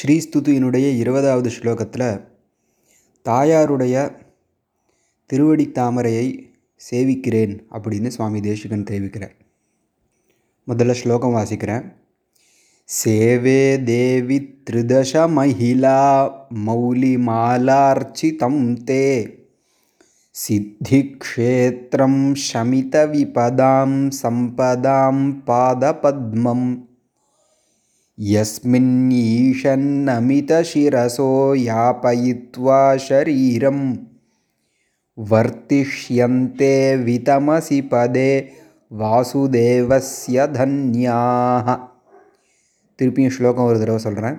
ஸ்ரீஸ்துதியினுடைய இருபதாவது ஸ்லோகத்தில் தாயாருடைய திருவடி தாமரையை சேவிக்கிறேன் அப்படின்னு சுவாமி தேசிகன் தெரிவிக்கிறார். முதல்ல ஸ்லோகம் வாசிக்கிறேன். சேவே தேவி த்ரிதச மகிழா மௌலி மாலார்ச்சிதம் தே சித்திக்ஷேத்திரம் சமித விபதாம் சம்பதாம் பாதபத்மம் यस्मिन्नीषन्नमितशिरसो यापयित्वा शरीरं वर्तिष्यन्ते वितमसि पदे वासुदेवस्य धन्याः। त्रिप श्लोकं वर्ते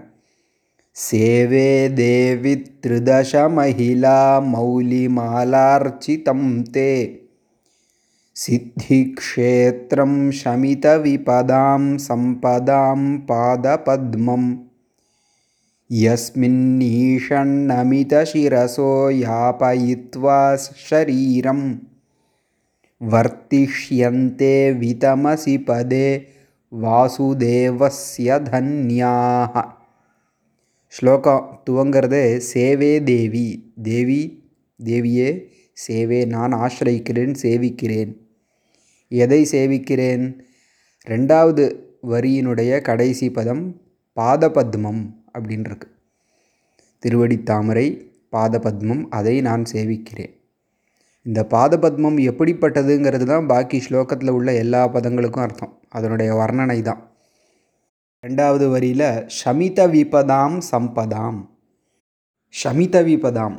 सेवे देवि त्रिदशमहिला मौलिमालार्चितं ते सिद्धिक्षेत्रं शमितविपदां सम्पदां पादपद्मं यस्मिन्नीषण्णमितशिरसो यापयित्वा शरीरं वर्तिष्यन्ते वितमसि पदे வாசுதேவஸ்ய தன்யாः ஸ்லோகம் துவங்கிறது சேவே தேவி தேவி தேவியே சேவே நான் ஆசிரியிக்கிறேன் சேவிக்கிறேன் எதை சேவிக்கிறேன்? ரெண்டாவது வரியினுடைய கடைசி பதம் பாதபத்மம் அப்படின்ருக்கு. திருவடி தாமரை பாதபத்மம் அதை நான் சேவிக்கிறேன். இந்த பாதபத்மம் எப்படிப்பட்டதுங்கிறது தான் பாக்கி ஸ்லோகத்தில் உள்ள எல்லா பதங்களுக்கும் அர்த்தம். அதனுடைய வர்ணனை தான். ரெண்டாவது வரியில் ஷமித விபதாம் சம்பதாம். ஷமித விபதாம்.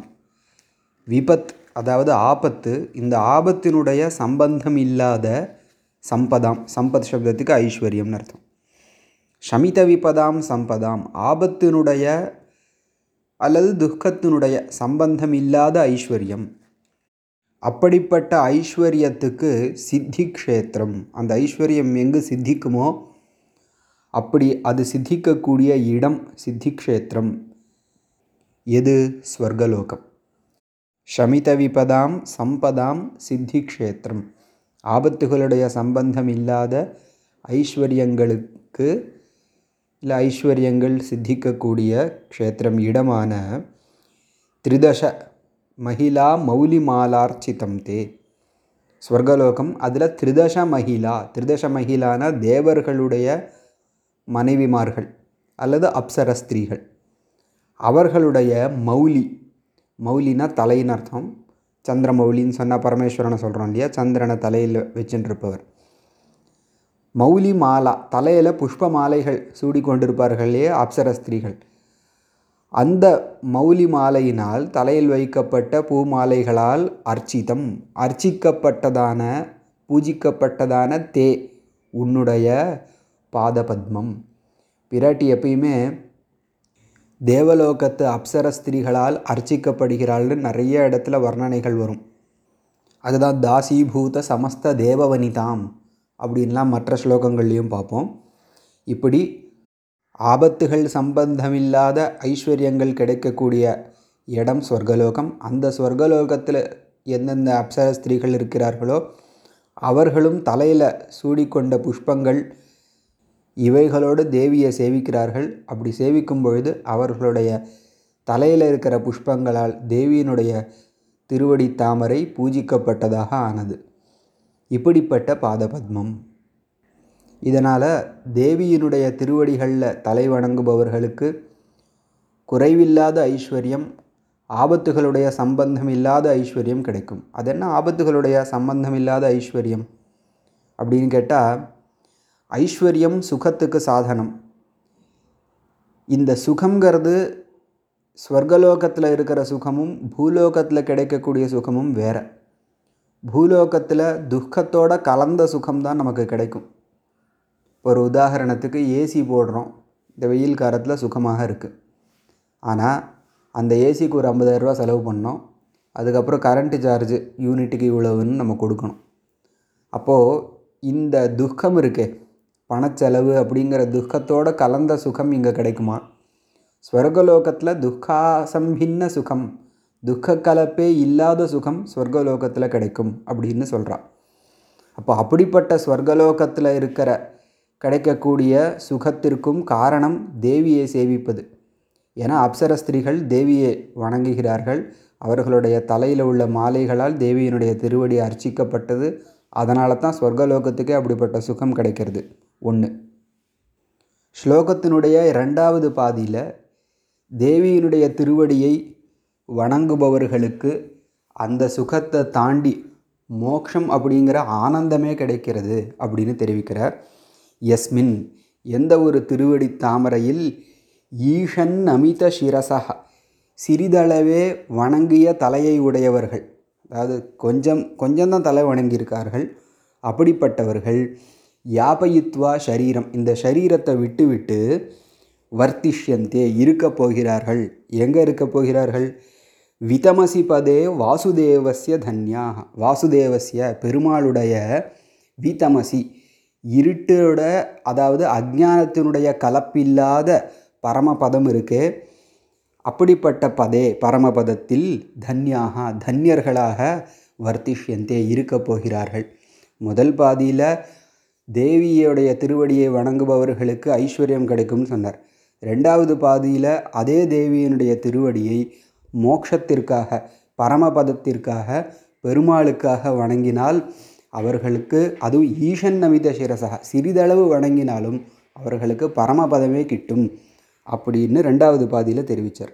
விபத் அதாவது ஆபத்து இந்த ஆபத்தினுடைய சம்பந்தம் இல்லாத சம்பதாம் சம்பத் சப்தத்துக்கு ஐஸ்வர்யம்னு அர்த்தம். ஷமித விபதாம் சம்பதாம் ஆபத்தினுடைய அல்லது துக்கத்தினுடைய சம்பந்தம் இல்லாத ஐஸ்வர்யம். அப்படிப்பட்ட ஐஸ்வர்யத்துக்கு சித்தி க்ஷேத்திரம் அந்த ஐஸ்வர்யம் எங்கு சித்திக்குமோ அப்படி அது சித்திக்கக்கூடிய இடம் சித்தி க்ஷேத்திரம் எது? ஸ்வர்கலோகம். ஷமித விபதாம் சம்பதாம் சித்தி க்ஷேத்திரம் ஆபத்துகளுடைய சம்பந்தம் இல்லாத ஐஸ்வர்யங்களுக்கு இல்லை ஐஸ்வர்யங்கள் சித்திக்கக்கூடிய க்ஷேத்திரம் இடமான திரிதச மகிழா மௌலிமாலார்ச்சிதம் தே. ஸ்வர்கலோகம் அதில் திரிதச மகிழா திரிதச மகிழான தேவர்களுடைய மனைவிமார்கள் அல்லது அப்சர ஸ்திரீகள் அவர்களுடைய மௌலி மௌலினா தலைன்னு அர்த்தம். சந்திரமௌலின்னு சொன்னால் பரமேஸ்வரனை சொல்கிறோம் இல்லையா? சந்திரனை தலையில் வச்சுருப்பவர் மௌலி மாலா தலையில் புஷ்ப மாலைகள் சூடி கொண்டிருப்பார்கள் இல்லையா? அப்சர ஸ்திரீகள். அந்த மௌலி மாலையினால் தலையில் வைக்கப்பட்ட பூ மாலைகளால் அர்ச்சிதம். அர்ச்சிக்கப்பட்டதான பூஜிக்கப்பட்டதான தே உன்னுடைய பாதபத்மம். பிராட்டி எப்பயுமே தேவலோகத்து அப்சர ஸ்திரீகளால் அர்ச்சிக்கப்படுகிறாள்னு நிறைய இடத்துல வர்ணனைகள் வரும். அதுதான் தாசீபூத சமஸ்த தேவவனிதாம் அப்படின்லாம் மற்ற ஸ்லோகங்கள்லேயும் பார்ப்போம். இப்படி ஆபத்துகள் சம்பந்தமில்லாத ஐஸ்வர்யங்கள் கிடைக்கக்கூடிய இடம் ஸ்வர்கலோகம். அந்த ஸ்வர்கலோகத்தில் எந்தெந்த அப்சர ஸ்திரீகள் இருக்கிறார்களோ அவர்களும் தலையில் சூடிக்கொண்ட புஷ்பங்கள் இவைகளோடு தேவியை சேவிக்கிறார்கள். அப்படி சேவிக்கும் பொழுது அவர்களுடைய தலையில் இருக்கிற புஷ்பங்களால் தேவியினுடைய திருவடி தாமரை பூஜிக்கப்பட்டதாக ஆனது. இப்படிப்பட்ட பாதபத்மம். இதனால் தேவியினுடைய திருவடிகளில் தலை வணங்குபவர்களுக்கு குறைவில்லாத ஐஸ்வர்யம் ஆபத்துகளுடைய சம்பந்தம் இல்லாத ஐஸ்வர்யம் கிடைக்கும். அது என்ன ஆபத்துகளுடைய சம்பந்தம் இல்லாத ஐஸ்வர்யம் அப்படின்னு கேட்டால் ஐஸ்வர்யம் சுகத்துக்கு சாதனம். இந்த சுகங்கிறது ஸ்வர்கலோகத்தில் இருக்கிற சுகமும் பூலோகத்தில் கிடைக்கக்கூடிய சுகமும் வேறு. பூலோகத்தில் துக்கத்தோட கலந்த சுகம்தான் நமக்கு கிடைக்கும். ஒரு உதாரணத்துக்கு ஏசி போடுறோம். இந்த வெயில் காலத்தில் சுகமாக இருக்குது ஆனால் அந்த ஏசிக்கு ஒரு ஐம்பதாயிரரூபா செலவு பண்ணோம். அதுக்கப்புறம் கரண்ட்டு சார்ஜு யூனிட்டுக்கு இவ்வளவுன்னு நம்ம கொடுக்கணும். அப்போது இந்த துக்கம் இருக்கே. பணச்செலவு அப்படிங்கிற துக்கத்தோடு கலந்த சுகம் இங்கே கிடைக்குமா? ஸ்வர்கலோகத்தில் துக்காசம்பின்ன சுகம் துக்க கலப்பே இல்லாத சுகம் ஸ்வர்கலோகத்தில் கிடைக்கும் அப்படின்னு சொல்கிறான் அப்போ அப்படிப்பட்ட ஸ்வர்கலோகத்தில் இருக்கிற கிடைக்கக்கூடிய சுகத்திற்கும் காரணம் தேவியை சேவிப்பது. ஏன்னா அப்சர ஸ்திரீகள் தேவியை வணங்குகிறார்கள். அவர்களுடைய தலையில் உள்ள மாலைகளால் தேவியினுடைய திருவடி அர்ச்சிக்கப்பட்டது. அதனால தான் ஸ்வர்கலோகத்துக்கே அப்படிப்பட்ட சுகம் கிடைக்கிறது. ஒன்று. ஸ்லோகத்தினுடைய ரெண்டாவது பாதியில் தேவியினுடைய திருவடியை வணங்குபவர்களுக்கு அந்த சுகத்தை தாண்டி மோக்ஷம் அப்படிங்கிற ஆனந்தமே கிடைக்கிறது அப்படின்னு தெரிவிக்கிறார். எஸ்மின் எந்த ஒரு திருவடி தாமரையில் ஈஷன் அமித சிரசக சிறிதளவே வணங்கிய தலையை உடையவர்கள் அதாவது கொஞ்சம் கொஞ்சம்தான் தலை வணங்கியிருக்கார்கள் அப்படிப்பட்டவர்கள் யாபயித்வா ஷரீரம். இந்த ஷரீரத்தை விட்டுவிட்டு வர்த்திஷ்யந்தே இருக்க போகிறார்கள். எங்கே இருக்க போகிறார்கள்? விதமசி பதே வாசுதேவசிய தன்யாக வாசுதேவசிய பெருமாளுடைய விதமசி. இருட்டோட அதாவது அஜானத்தினுடைய கலப்பில்லாத பரமபதம் இருக்கு. அப்படிப்பட்ட பதே பரமபதத்தில் தன்யாக தன்யர்களாக வர்த்திஷ்யந்தே இருக்க போகிறார்கள். முதல் பாதியில் தேவியோடைய திருவடியை வணங்குபவர்களுக்கு ஐஸ்வர்யம் கிடைக்கும்னு சொன்னார். ரெண்டாவது பாதியில் அதே தேவியினுடைய திருவடியை மோக்ஷத்திற்காக பரமபதத்திற்காக பெருமாளுக்காக வணங்கினால் அவர்களுக்கு அதுவும் ஈஷன் நமித சிரசக சிறிதளவு வணங்கினாலும் அவர்களுக்கு பரமபதமே கிட்டும் அப்படின்னு ரெண்டாவது பாதியில் தெரிவித்தார்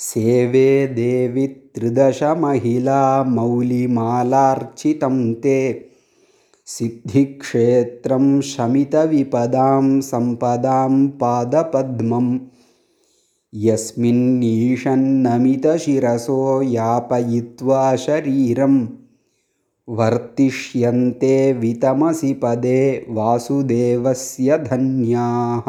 சேவே தேவி திருதச மகிழா மௌலி மாலார்ச்சிதம் தே सिद्धिक्षेत्रं शमितविपदां सम्पदां पादपद्मं यस्मिन्नीशन्नमितशिरसो यापयित्वा शरीरं वर्तिष्यन्ते वितमसि पदे वासुदेवस्य धन्याः